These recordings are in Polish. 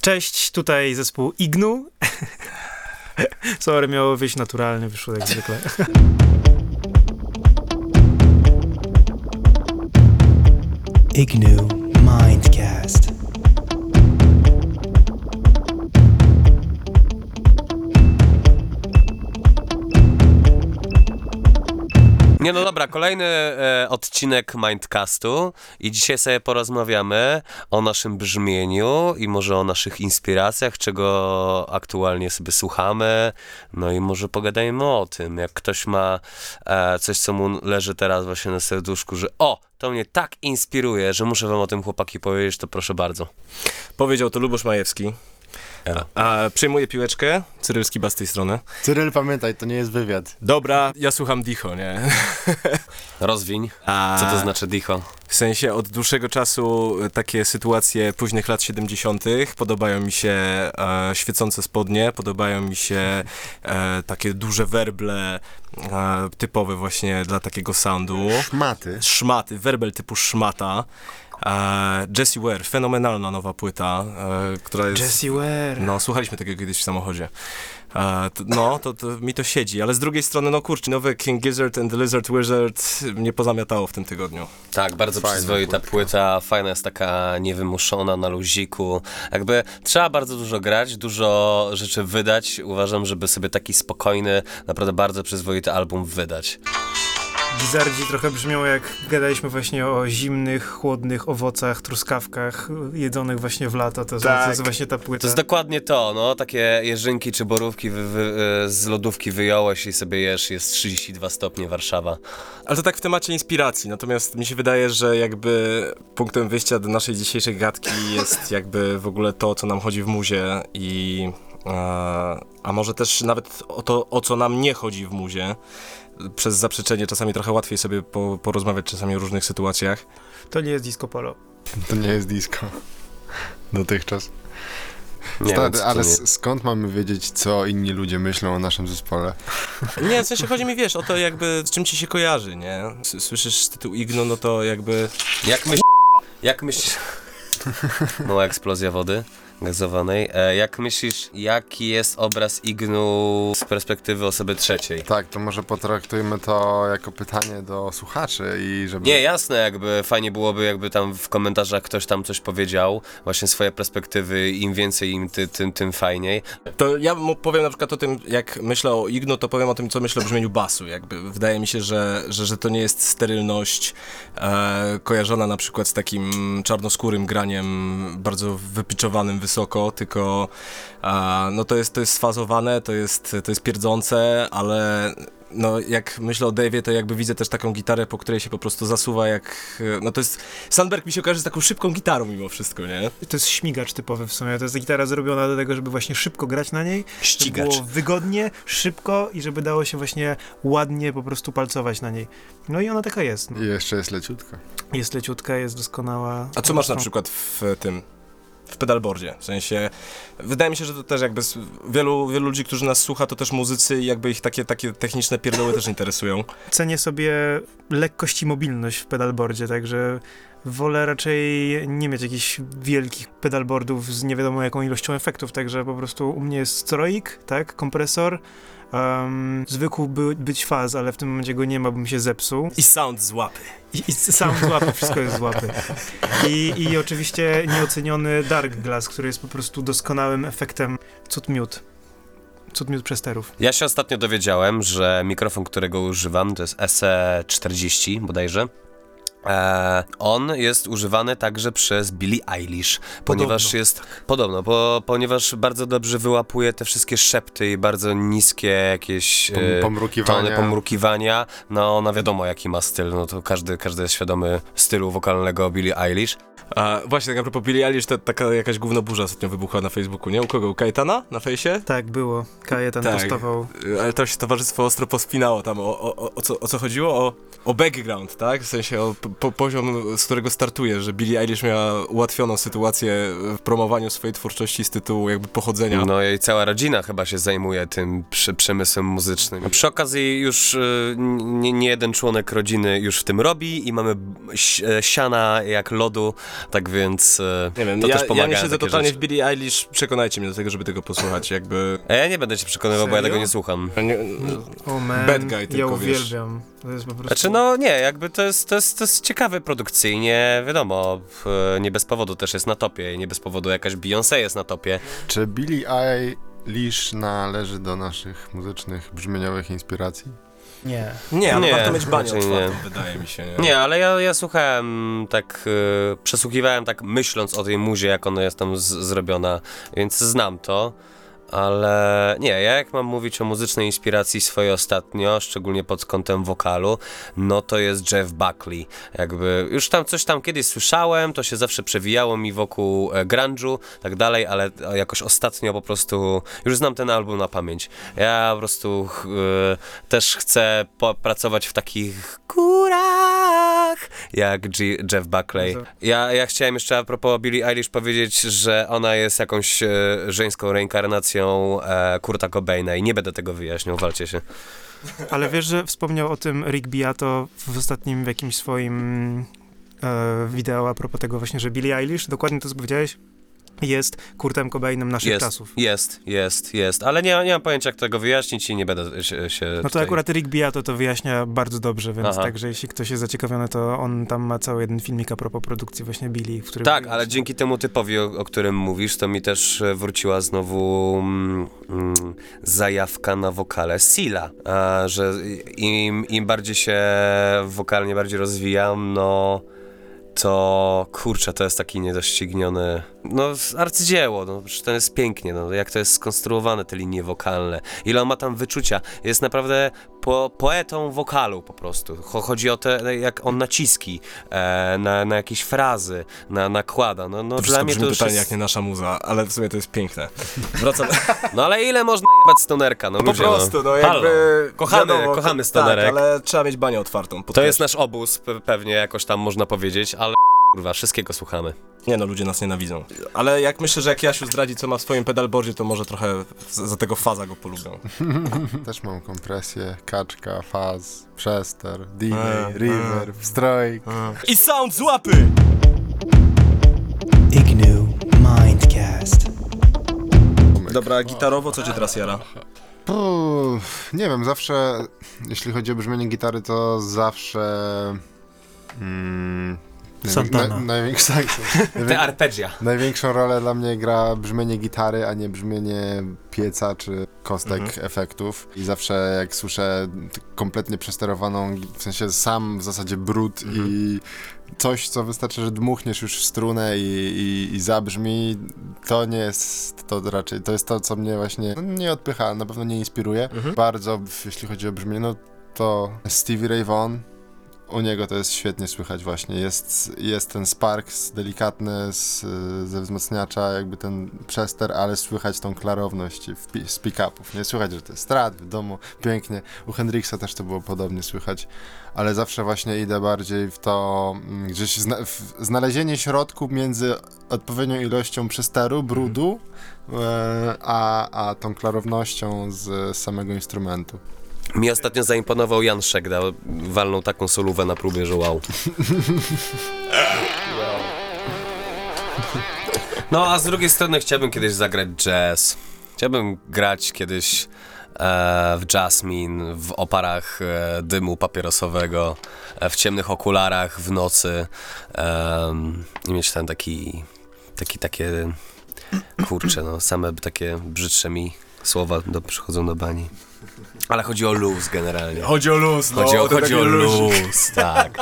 Cześć, tutaj zespół Ignu. Sorry, miało wyjść naturalnie, wyszło jak zwykle. Ignu Mindcast. Nie no dobra, kolejny e, odcinek Mindcastu i dzisiaj sobie porozmawiamy o naszym brzmieniu i może o naszych inspiracjach, czego aktualnie sobie słuchamy, no i może pogadajmy o tym, jak ktoś ma e, coś, co mu leży teraz właśnie na serduszku, że o, to mnie tak inspiruje, że muszę wam o tym chłopaki powiedzieć, to proszę bardzo. Powiedział to Lubosz Majewski. Elo. A przejmuję piłeczkę. Cyrylski bas z tej strony. Cyryl, pamiętaj, to nie jest wywiad. Dobra, ja słucham Dicho, nie? Rozwiń, A co to znaczy dicho? W sensie od dłuższego czasu takie sytuacje późnych lat 70. Podobają mi się e, świecące spodnie, podobają mi się e, takie duże werble e, typowe właśnie dla takiego soundu. Szmaty. Szmaty, werbel typu szmata. Jessie Ware, fenomenalna nowa płyta, e, która jest... Jessie Ware. No, słuchaliśmy tego kiedyś w samochodzie. E, no, to, to mi to siedzi, ale z drugiej strony, no kurczę, nowe King Gizzard and the Lizard Wizard mnie pozamiatało w tym tygodniu. Tak, bardzo Fajna przyzwoita płytka. płyta, fajna jest taka niewymuszona, na luziku. Jakby trzeba bardzo dużo grać, dużo rzeczy wydać. Uważam, żeby sobie taki spokojny, naprawdę bardzo przyzwoity album wydać. Gizardzi trochę brzmią jak gadaliśmy właśnie o zimnych, chłodnych owocach, truskawkach jedzonych właśnie w lato. To, Tak. to jest właśnie ta płyta. To jest dokładnie to, no, takie jeżynki czy borówki wy, wy, y, z lodówki wyjąłeś i sobie jesz, jest 32 stopnie Warszawa. Ale to tak w temacie inspiracji, natomiast mi się wydaje, że jakby punktem wyjścia do naszej dzisiejszej gadki jest jakby w ogóle to, co nam chodzi w muzie i... e, a może też nawet o to, o co nam nie chodzi w muzie. Przez zaprzeczenie czasami trochę łatwiej sobie po, porozmawiać czasami o różnych sytuacjach. To nie jest disco polo. To nie jest disco. Dotychczas. Nie Stary, ale nie- skąd mamy wiedzieć, co inni ludzie myślą o naszym zespole? Nie, w sensie chodzi mi, wiesz, o to jakby z czym ci się kojarzy, nie? S- Słyszysz tytuł Igno, no to jakby... Jak myślisz... Jak myślisz... Mała eksplozja wody gazowanej. E, jak myślisz, jaki jest obraz Ignu z perspektywy osoby trzeciej? Tak, to może potraktujmy to jako pytanie do słuchaczy i żeby... Nie, jasne, jakby fajnie byłoby, jakby tam w komentarzach ktoś tam coś powiedział, właśnie swoje perspektywy, im więcej im ty, tym, tym fajniej. To ja mu powiem na przykład o tym, jak myślę o Igno, to powiem o tym, co myślę o brzmieniu basu. Jakby wydaje mi się, że, że, że to nie jest sterylność e, kojarzona na przykład z takim czarnoskórym graniem, bardzo wypiczowanym wysoko, tylko e, no to jest, to jest sfazowane, to jest, to jest pierdzące, ale no jak myślę o Dave'ie, to jakby widzę też taką gitarę, po której się po prostu zasuwa jak... No to jest... Sandberg mi się kojarzy z taką szybką gitarą mimo wszystko, nie? To jest śmigacz typowy w sumie. To jest gitara zrobiona do tego, żeby właśnie szybko grać na niej. Ścigacz. Żeby było wygodnie, szybko i żeby dało się właśnie ładnie po prostu palcować na niej. No i ona taka jest. No. I jeszcze jest leciutka. Jest leciutka, jest doskonała. A co masz na przykład w tym, w pedalboardzie? W sensie, wydaje mi się, że to też jakby wielu, wielu ludzi, którzy nas słucha, to też muzycy i jakby ich takie, takie techniczne pierdoły też interesują. Cenię sobie lekkość i mobilność w pedalboardzie, także wolę raczej nie mieć jakichś wielkich pedalboardów z nie wiadomo jaką ilością efektów, także po prostu u mnie jest stroik, tak, kompresor, um, zwykł by, być faz, ale w tym momencie go nie ma, bo mi się zepsuł. I sound z łapy. I, i sam z łapy, wszystko jest z łapy. I, I oczywiście nieoceniony Dark Glass, który jest po prostu doskonałym efektem cud miód. Cud miód przesterów. Ja się ostatnio dowiedziałem, że mikrofon, którego używam, to jest SE40 bodajże. E, on jest używany także przez Billie Eilish, ponieważ Podobno. jest podobno, bo, ponieważ bardzo dobrze wyłapuje te wszystkie szepty i bardzo niskie jakieś Pom- e, pomrukiwania. tony pomrukiwania. No ona wiadomo jaki ma styl, no to każdy, każdy jest świadomy stylu wokalnego Billie Eilish. A właśnie, tak a propos Billie Eilish, to taka jakaś gówno burza ostatnio wybuchła na Facebooku, nie? U kogo? U Kajetana na fejsie? Tak, było. Kajetan Tak. postował. Y, Ale to się towarzystwo ostro pospinało tam o, o, o, o, co, o co chodziło? O, o background, tak? W sensie o po, poziom, z którego startuje, że Billie Eilish miała ułatwioną sytuację w promowaniu swojej twórczości z tytułu jakby pochodzenia. No i cała rodzina chyba się zajmuje tym przy, przemysłem muzycznym. A przy okazji już y, nie, nie jeden członek rodziny już w tym robi i mamy ś- e, siana jak lodu tak więc e, Nie wiem, to ja, też ja pomaga nie na siedzę totalnie rzeczy. w Billie Eilish, przekonajcie mnie do tego, żeby tego posłuchać, jakby... A ja nie będę cię przekonywał, bo ja tego nie słucham. Nie, O man, Bad guy ja tylko, wiesz. uwielbiam. To jest po prostu... Znaczy, no nie, jakby to jest, to jest, to jest ciekawe produkcyjnie, wiadomo, nie bez powodu też jest na topie i nie bez powodu jakaś Beyoncé jest na topie. Czy Billie Eilish należy do naszych muzycznych, brzmieniowych inspiracji? Nie. nie, ale Nie, warto mieć banię otwartą, nie. wydaje mi się, nie? Nie, ale ja, ja słuchałem tak, e, przesłuchiwałem tak myśląc o tej muzie, jak ona jest tam z, zrobiona, więc znam to. Ale nie, ja jak mam mówić o muzycznej inspiracji swojej ostatnio, szczególnie pod kątem wokalu, no to jest Jeff Buckley. Jakby już tam coś tam kiedyś słyszałem, to się zawsze przewijało mi wokół e, grunge'u, tak dalej, ale jakoś ostatnio po prostu już znam ten album na pamięć. Ja po prostu e, też chcę pracować w takich górach jak G- Jeff Buckley. Ja, ja chciałem jeszcze a propos Billie Eilish powiedzieć, że ona jest jakąś e, żeńską reinkarnacją e, Kurta Cobaina i nie będę tego wyjaśniał, walcie się. Ale wiesz, że wspomniał o tym Rick Beato w ostatnim w jakimś swoim e, wideo a propos tego właśnie, że Billie Eilish, dokładnie to co powiedziałeś, jest Kurtem Cobainem naszych Jest, czasów. jest, jest, jest, ale nie, nie mam pojęcia jak tego wyjaśnić i nie będę się, się No to tutaj... akurat Rick Beato to wyjaśnia bardzo dobrze, więc Aha. także jeśli ktoś jest zaciekawiony, to on tam ma cały jeden filmik a propos produkcji właśnie Billy, w którym... Tak, ale dzięki temu typowi, o, o którym mówisz, to mi też e, wróciła znowu mm, mm, zajawka na wokale Sila, a, że im, im bardziej się wokalnie bardziej rozwijam, no to kurczę, to jest taki niedościgniony, no arcydzieło, no to jest pięknie, no jak to jest skonstruowane te linie wokalne, ile on ma tam wyczucia, jest naprawdę po, poetą wokalu po prostu, Cho- chodzi o te, jak on naciski, e, na, na jakieś frazy, na, nakłada, no, no To dla mnie to już jest, jak nie nasza muza, ale w sumie to jest piękne. Wracam... no ale ile można jebać stonerka, no Po ludzie, prostu, no Halo. jakby... Kochamy, wiadomo, kochamy Tak, stonerek. ale trzeba mieć banię otwartą. To podkreślam. jest nasz obóz, pe- pewnie jakoś tam można powiedzieć, ale kurwa, wszystkiego słuchamy. Nie no, ludzie nas nienawidzą. Ale jak myślę, że jak Jasiu zdradzi, co ma w swoim pedalboardzie, to może trochę za, za tego faza go polubią. Też mam kompresję, kaczka, faz, przester, delay, A, river, wstrojk. I sound z łapy! Ignu Mindcast. Dobra, gitarowo, co cię teraz jara? Uff, nie wiem, zawsze, jeśli chodzi o brzmienie gitary, to zawsze... Mm, Santana. naj, największa, tak, Te najwię, arpeggia. największą rolę dla mnie gra brzmienie gitary, a nie brzmienie pieca czy kostek efektów. I zawsze jak słyszę kompletnie przesterowaną, w sensie sam w zasadzie brud i coś, co wystarczy, że dmuchniesz już w strunę i, i, i zabrzmi, to nie jest to raczej, to jest to, co mnie właśnie no, nie odpycha, na pewno nie inspiruje. Bardzo, w- jeśli chodzi o brzmienie, no to Stevie Ray Vaughan, u niego to jest świetnie słychać właśnie, jest, jest ten sparks delikatny z, ze wzmacniacza, jakby ten przester, ale słychać tą klarowność w z pick-upów, nie słychać, że to jest strat w domu, pięknie, u Hendrixa też to było podobnie słychać, ale zawsze właśnie idę bardziej w to, mm, gdzieś zna, w znalezienie środku między odpowiednią ilością przesteru, brudu, e, a, a tą klarownością z samego instrumentu. Mi ostatnio zaimponował Jan Szegda, walnął taką solówę na próbie, że wow. No, a z drugiej strony chciałbym kiedyś zagrać jazz. Chciałbym grać kiedyś e, w Jasmine, w oparach e, dymu papierosowego, e, w ciemnych okularach w nocy i mieć ten taki, taki, takie, kurczę, no, same takie brzydsze mi słowa do, przychodzą do bani. Ale chodzi o luz generalnie. Chodzi o luz, no. Chodzi o, chodzi o luz, tak.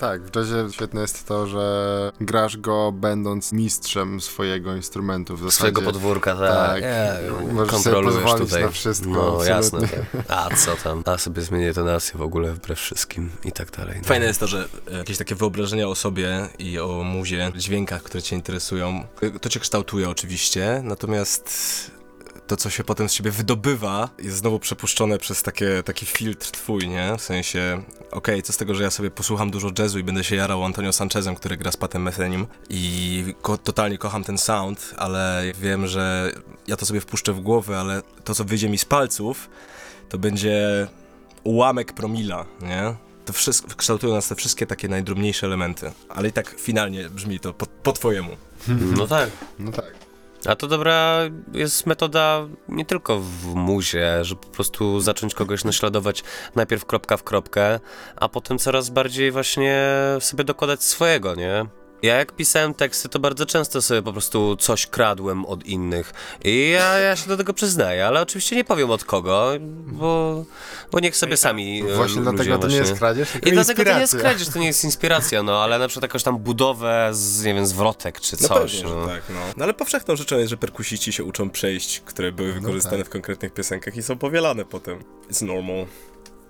Tak, w jazzie świetne jest to, że grasz go będąc mistrzem swojego instrumentu w zasadzie. Swojego podwórka, tak. Tak. Nie, Możesz sobie kontrolujesz pozwolić tutaj. na wszystko, No jasne. absolutnie. Tak. A co tam? A sobie zmienię tonację w ogóle wbrew wszystkim i tak dalej. No. Fajne jest to, że e, jakieś takie wyobrażenia o sobie i o muzie, dźwiękach, które cię interesują, e, to cię kształtuje oczywiście, natomiast to, co się potem z ciebie wydobywa, jest znowu przepuszczone przez takie, taki filtr twój, nie? W sensie, okej, co z tego, że ja sobie posłucham dużo jazzu i będę się jarał Antonio Sanchezem, który gra z Patem Methenim i ko- totalnie kocham ten sound, ale wiem, że ja to sobie wpuszczę w głowę, ale to, co wyjdzie mi z palców, to będzie ułamek promila, nie? to wszystko, kształtują nas te wszystkie takie najdrobniejsze elementy. Ale i tak finalnie brzmi to po, po twojemu. No tak. No tak. A to dobra jest metoda nie tylko w muzie, żeby po prostu zacząć kogoś naśladować najpierw kropka w kropkę, a potem coraz bardziej właśnie sobie dokładać swojego, nie? Ja jak pisałem teksty, to bardzo często sobie po prostu coś kradłem od innych. I ja, ja się do tego przyznaję, ale oczywiście nie powiem od kogo, bo, bo niech sobie sami e, Właśnie ludzie dlatego to nie jest kradzież, I dlatego to nie jest kradzież, to nie jest inspiracja, no, ale na przykład jakąś tam budowę z, nie wiem, zwrotek czy No coś. pewnie, no. że tak, no. no. ale powszechną rzeczą jest, że perkusiści się uczą przejść, które były wykorzystane tak. w konkretnych piosenkach i są powielane potem. It's normal.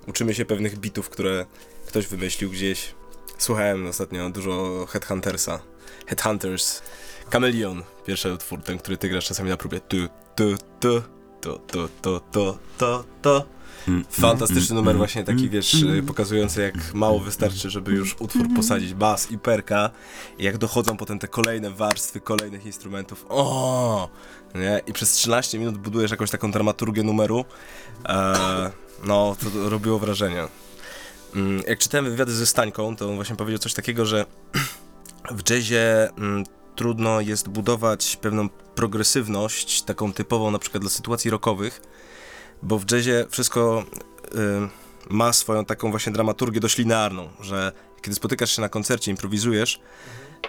Uczymy się pewnych bitów, które ktoś wymyślił gdzieś. Słuchałem ostatnio dużo Headhuntersa. Headhunters. Kameleon. Pierwszy utwór, ten, który ty grasz czasami na próbie. Tu, tu, tu, to, to, to, to, to, to. Mm, Fantastyczny mm, numer mm, właśnie taki, wiesz, pokazujący jak mało wystarczy, żeby już utwór posadzić bas i perka. I jak dochodzą potem te kolejne warstwy kolejnych instrumentów. O! Nie? I przez 13 minut budujesz jakąś taką dramaturgię numeru. Eee, no, to robiło wrażenie. Mm, Jak czytałem wywiady ze Stańką, to on właśnie powiedział coś takiego, że w jazzie mm, trudno jest budować pewną progresywność, taką typową na przykład dla sytuacji rockowych, bo w jazzie wszystko y, ma swoją taką właśnie dramaturgię dość linearną, że kiedy spotykasz się na koncercie, improwizujesz,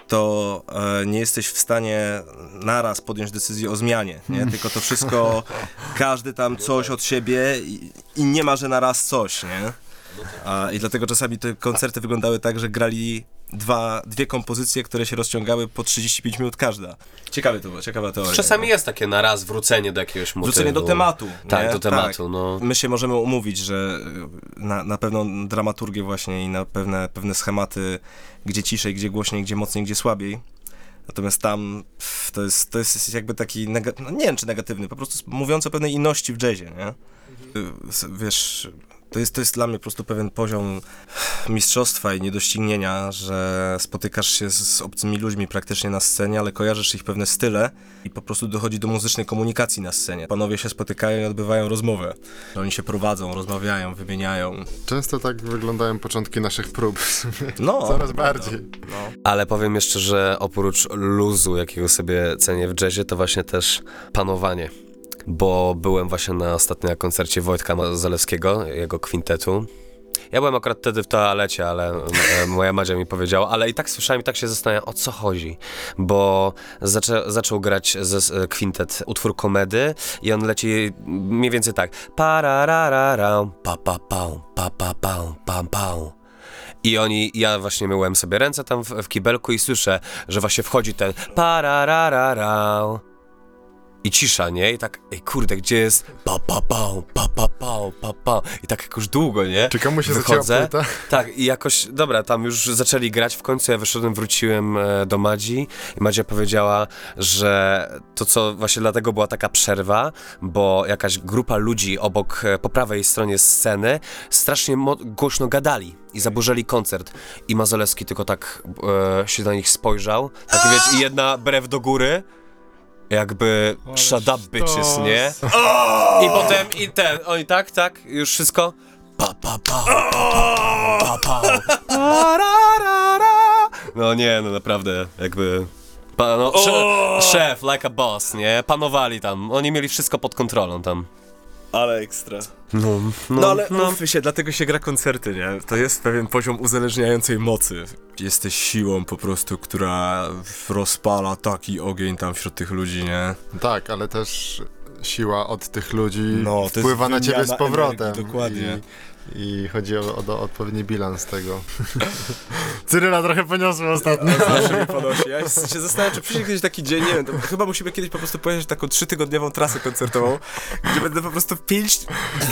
to e, nie jesteś w stanie naraz podjąć decyzję o zmianie, nie? Tylko to wszystko, każdy tam coś od siebie i, i nie ma, że naraz coś, nie? A, I dlatego czasami te koncerty wyglądały tak, że grali dwa, dwie kompozycje, które się rozciągały po 35 minut każda. Ciekawe to było, ciekawa teoria. Czasami jest takie na raz wrócenie do jakiegoś motywu. Wrócenie do tematu. Tak, nie? do tematu, no. My się możemy umówić, że y, na, na pewną dramaturgię właśnie i na pewne, pewne schematy, gdzie ciszej, gdzie głośniej, gdzie mocniej, gdzie słabiej. Natomiast tam pff, to jest, to jest jakby taki, nega- no nie wiem czy negatywny, po prostu mówiąc o pewnej inności w jazzie, nie? Y, Wiesz, to jest, to jest dla mnie po prostu pewien poziom mistrzostwa i niedoścignienia, że spotykasz się z, obcymi ludźmi praktycznie na scenie, ale kojarzysz ich pewne style i po prostu dochodzi do muzycznej komunikacji na scenie. Panowie się spotykają i odbywają rozmowę. Oni się prowadzą, rozmawiają, wymieniają. Często tak wyglądają początki naszych prób. No, Coraz bardziej. Ale powiem jeszcze, że oprócz luzu, jakiego sobie cenię w jazzie, to właśnie też panowanie. Bo byłem właśnie na ostatnim koncercie Wojtka Zalewskiego, jego kwintetu. Ja byłem akurat wtedy w toalecie, ale e, moja Madzia mi powiedziała, ale i tak słyszałem i tak się zastanawiam, o co chodzi. Bo zaczę, zaczął grać ze kwintet utwór komedy i on leci mniej więcej tak. Pararararam, pa pa pam, pa pa pam, pam pam. I oni, ja właśnie myłem sobie ręce tam w, w kibelku i słyszę, że właśnie wchodzi ten pararararau i cisza, nie? I tak, ej kurde, gdzie jest pa pa pa, pa pa pa, pa pa i tak jakoś długo, nie? Czy komu się Wychodzę, płyta? Tak, i jakoś, dobra, tam już zaczęli grać w końcu, ja wyszedłem, wróciłem e, do Madzi i Madzia powiedziała, że to co, właśnie dlatego była taka przerwa, bo jakaś grupa ludzi obok, e, po prawej stronie sceny strasznie głośno gadali i zaburzeli koncert. I Mazolewski tylko tak e, się na nich spojrzał. Tak wiesz, i jedna brew do góry jakby shut up bitches, nie? I potem, i ten, oni tak, tak, już wszystko pa pa pa pa pa pa pa ra, ra, ra. No nie, no naprawdę, jakby pa, no, sze- szef, like a boss, nie? Panowali tam, oni mieli wszystko pod kontrolą tam. Ale ekstra. No, No, ale mówmy się, dlatego się gra koncerty, nie? To jest pewien poziom uzależniającej mocy. Jesteś siłą po prostu, która rozpala taki ogień tam wśród tych ludzi, nie? Tak, ale też siła od tych ludzi No, wpływa na ciebie z powrotem. energii, dokładnie. I, chodzi o, o, o odpowiedni bilans tego. Cyryla trochę poniosła ostatnio. Zawsze ponosi. Ja się zastanawiam, czy przyjdzie kiedyś taki dzień, nie wiem, to chyba musimy kiedyś po prostu pojechać taką trzytygodniową trasę koncertową, gdzie będę po prostu pięć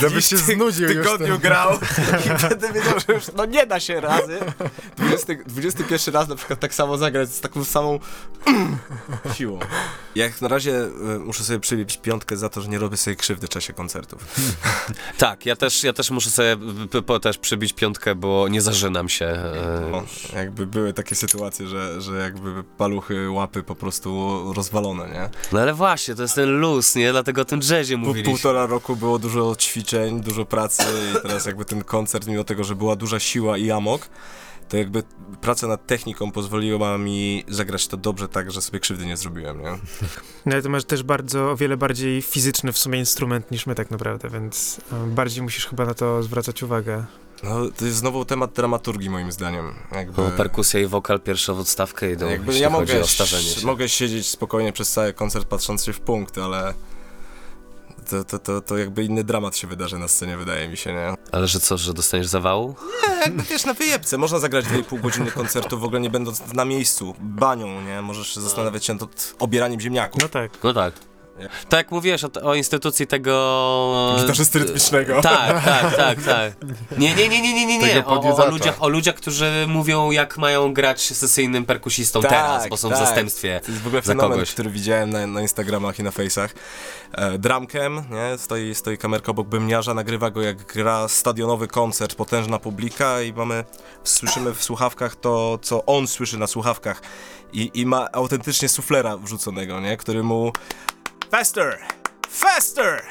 Żebyś się dni w ty- znudził tygodniu grał i będę wiedział, że już no nie da się razy. 20, 21 raz na przykład tak samo zagrać z taką samą siłą. Jak na razie y, muszę sobie przybić piątkę za to, że nie robię sobie krzywdy w czasie koncertów. Tak, ja też, ja też muszę sobie po, też przybić piątkę, bo nie zażynam się. e, No, jakby były takie sytuacje, że, że jakby paluchy, łapy po prostu rozwalone, nie? No ale właśnie, to jest ten luz, nie? Dlatego o tym jazzie mówiliśmy. półtora roku było dużo ćwiczeń, dużo pracy i teraz jakby ten koncert, mimo tego, że była duża siła i amok, to jakby praca nad techniką pozwoliła mi zagrać to dobrze tak, że sobie krzywdy nie zrobiłem, nie? No ale to masz też bardzo, o wiele bardziej fizyczny w sumie instrument niż my tak naprawdę, więc e, bardziej musisz chyba na to zwracać uwagę. No, to jest znowu temat dramaturgii moim zdaniem. Jakby, Bo perkusja i wokal pierwszą odstawkę idą, jakby jeśli ja chodzi mogę, o starzenie się. mogę siedzieć spokojnie przez cały koncert patrząc się w punkt, ale to, to, to, to jakby inny dramat się wydarzy na scenie, wydaje mi się, nie? Ale że co, że dostaniesz zawału? Nie, jakby wiesz, na wyjebce. Można zagrać 2,5 godziny koncertu w ogóle nie będąc na miejscu, banią, nie? Możesz zastanawiać się nad obieraniem ziemniaków. No tak. No tak. Tak jak mówiłeś o, o instytucji tego... Gitarzysty rytmicznego. Tak, tak, tak, tak. Nie, nie, nie, nie, nie, nie, nie. Tego O, o, o, podjedzacza. ludziach, o ludziach, którzy mówią jak mają grać sesyjnym perkusistą Tak, teraz, bo są w tak. zastępstwie To jest w ogóle za fenomen, kogoś. który widziałem na, na Instagramach i na Face'ach. E, Drumcam, nie? Stoi, stoi kamerka obok bębniarza, nagrywa go jak gra stadionowy koncert, potężna publika i mamy, słyszymy w słuchawkach to, co on słyszy na słuchawkach i, i ma autentycznie suflera wrzuconego, nie? Który mu Faster! Faster!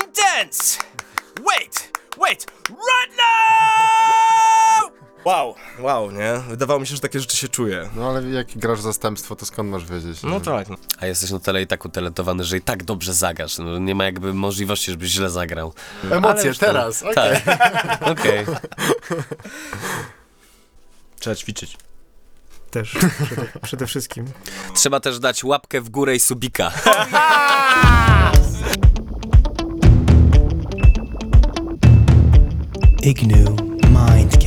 Intense! Wait! Wait! Right now! Wow, wow, nie? Wydawało mi się, że takie rzeczy się czuje. No ale jak grasz zastępstwo, to skąd masz wiedzieć? No tak. No. A jesteś na tyle i tak utalentowany, że i tak dobrze zagrasz. No, nie ma jakby możliwości, żebyś źle zagrał. Emocje już teraz, okej. Tak, okej. Trzeba ćwiczyć. Też. Przede, przede wszystkim. Trzeba też dać łapkę w górę i subika. Ignu Mindcast.